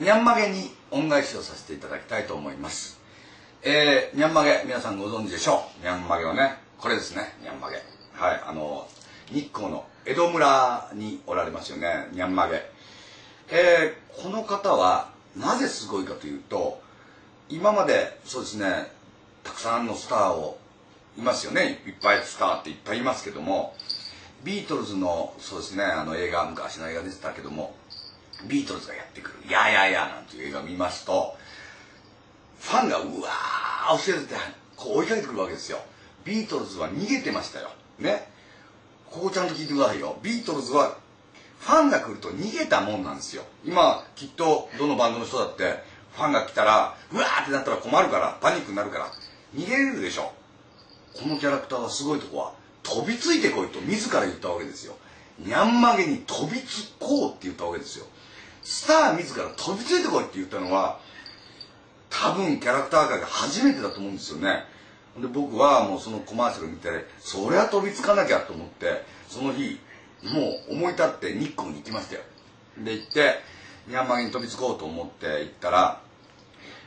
にゃんまげに恩返しをさせていただきたいと思います。えー、にゃんまげ皆さんご存知でしょう。にゃんまげはねこれですね。にゃんまげはいあの日光の江戸村におられますよね。にゃんまげえー、この方はなぜすごいかというと今までそうですねたくさんのスターをいますよね。いっぱいスターっていっぱいいますけどもビートルズのそうですねあの映画昔の映画出てたけどもビートルズがやってくる「ややや」なんていう映画を見ますとファンがうわー教えてこう追いかけてくるわけですよ。ビートルズは逃げてましたよ。ね。ここちゃんと聞いてくださいよ。ビートルズはファンが来ると逃げたもんなんですよ。今きっとどのバンドの人だってファンが来たらうわーってなったら困るからパニックになるから逃げれるでしょ。このキャラクターはすごいとこは飛びついてこいと自ら言ったわけですよ。にゃんまげに飛びつこうって言ったわけですよ。スター自ら飛びついてこいって言ったのは多分キャラクター界が初めてだと思うんですよね。で僕はもうそのコマーシャル見てそりゃ飛びつかなきゃと思ってその日もう思い立って日光に行きましたよ。で行ってにゃんまげに飛びつこうと思って行ったら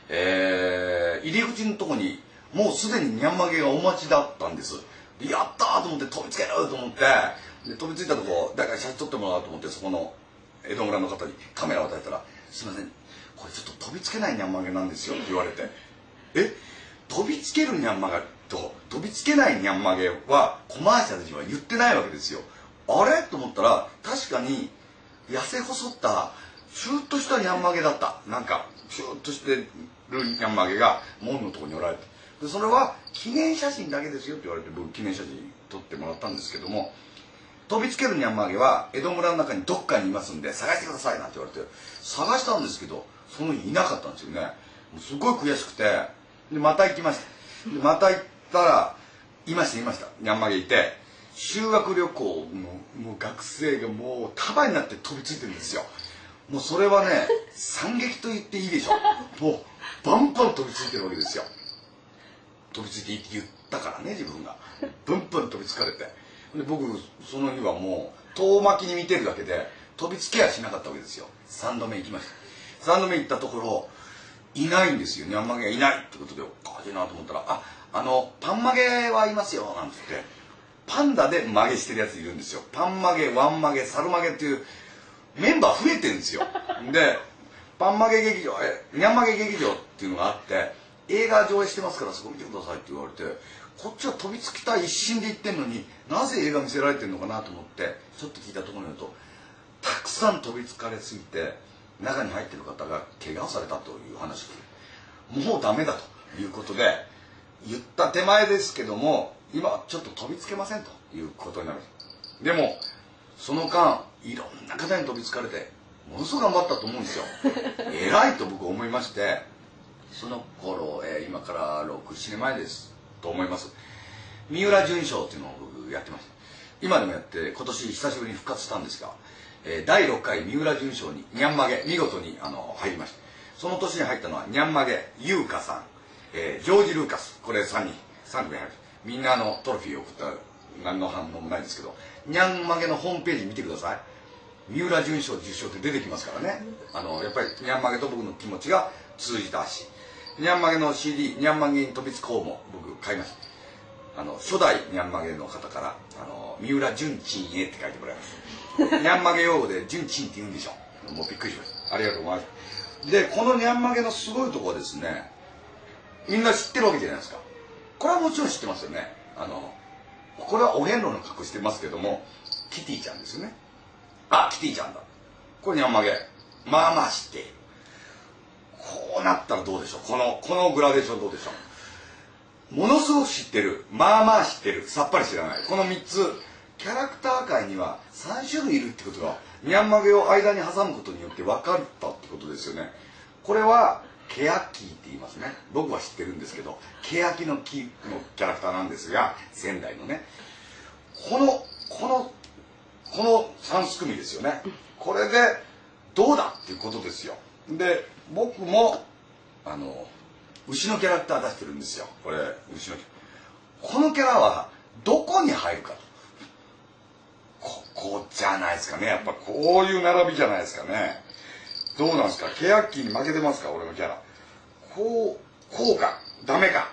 えー、入り口のとこにもうすでににゃんまげがお待ちだったんです。でやったーと思って飛びつけると思ってで飛びついたとこ誰から写真撮ってもらおうと思ってそこの江戸村の方にカメラを与えたら「すいませんこれちょっと飛びつけないにゃんまげなんですよ」って言われて「え？飛びつけるにゃんまげ？と飛びつけないにゃんまげはコマーシャルには言ってないわけですよあれ？と思ったら確かに痩せ細ったシューッとしたにゃんまげだった。なんかシューッとしてるにゃんまげが門のとこにおられて。でそれは記念写真だけですよって言われて僕記念写真撮ってもらったんですけども飛びつけるにゃんまげは江戸村の中にどっかにいますんで探してくださいなんて言われて探したんですけどその日いなかったんですよね。すごい悔しくてでまた行きました。でまた行ったらいましたいました。にゃんまげいて修学旅行のもう学生がもう束になって飛びついてるんですよ。もうそれはね 惨劇と言っていいでしょもうバンバン飛びついてるわけですよ。飛びついていいって言ったからね自分が。ブンブン飛びつかれてで僕その日はもう遠巻きに見てるだけで飛びつけやしなかったわけですよ。3度目行きました。3度目行ったところいないんですよ。ニャンマゲがいないってことでおかしいなと思ったら「ああのパンマゲはいますよ」なんつって。パンダで曲げしてるやついるんですよ。パン曲げワン曲げサル曲げっていうメンバー増えてるんですよ。でパン曲げ劇場えニャン曲げ劇場っていうのがあって映画上映してますからそこ見てくださいって言われてこっちは飛びつきたい一心で言ってんのになぜ映画見せられてるのかなと思ってちょっと聞いたところによるとたくさん飛びつかれすぎて中に入ってる方が怪我をされたという話。もうダメだということで言った手前ですけども今ちょっと飛びつけませんということになるでもその間いろんな方に飛びつかれてものすごく頑張ったと思うんですよ。偉いと僕思いましてその頃、えー、今から67年前ですと思います。三浦淳賞っていうのを僕やってました今でもやって今年久しぶりに復活したんですが、えー、第6回三浦淳賞ににゃんまげ見事にあの入りました。その年に入ったのはにゃんまげ優香さん、えー、ジョージ・ルーカス。これ3人3組入るみんなあのトロフィーを送った何の反応もないんですけどにゃんまげのホームページ見てください。三浦淳賞受賞って出てきますからね。あのやっぱりにゃんまげと僕の気持ちが通じたしにゃんまげの CD「にゃんまげに飛びつこう」も僕買いました。あの初代にゃんまげの方から「あの三浦淳珍へ」って書いてもらいますにゃんまげ用語で「淳珍」って言うんでしょ。もうびっくりしました。ありがとうございます。でこのにゃんまげのすごいとこはですねみんな知ってるわけじゃないですか。これはもちろん知ってますよね。あのこれはお遍路の格してますけどもキティちゃんですよね。あキティちゃんだ。これにゃんまげまあまあ知って。いるこうなったらどうでしょう？このこのグラデーションどうでしょう？ものすごく知ってる。まあまあ知ってる。さっぱり知らない。この3つ。キャラクター界には3種類いるってことがニャンマゲを間に挟むことによって分かったってことですよね。これはケヤキーって言いますね。僕は知ってるんですけどケヤキの木のキャラクターなんですが仙台のね。このこのこの3組ですよね。これでどうだっていうことですよ。で僕もあの牛のキャラクター出してるんですよ。これ牛のこのキャラはどこに入るかと。ここじゃないですかね。やっぱこういう並びじゃないですかね。どうなんですか？ケヤッキーに負けてますか？俺のキャラ。こうこうかダメか。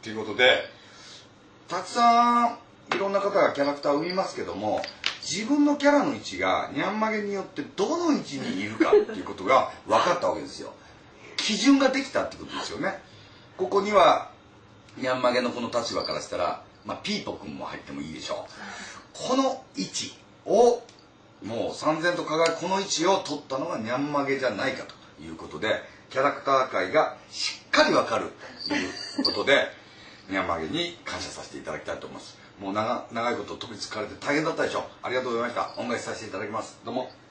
っていうことでたくさんいろんな方がキャラクターを生みますけども自分のキャラの位置がニャンマゲによってどの位置にいるかっていうことが分かったわけですよ。基準ができたってことですよね。ここにはニャンマゲのこの立場からしたら、まあ、ピーポくんも入ってもいいでしょう。この位置をもう三千と輝くこの位置を取ったのがニャンマゲじゃないかということでキャラクター界がしっかり分かるということで宮間家に感謝させていただきたいと思います。もう長長いこと飛びつかれて大変だったでしょ。ありがとうございました。恩返しさせていただきます。どうも。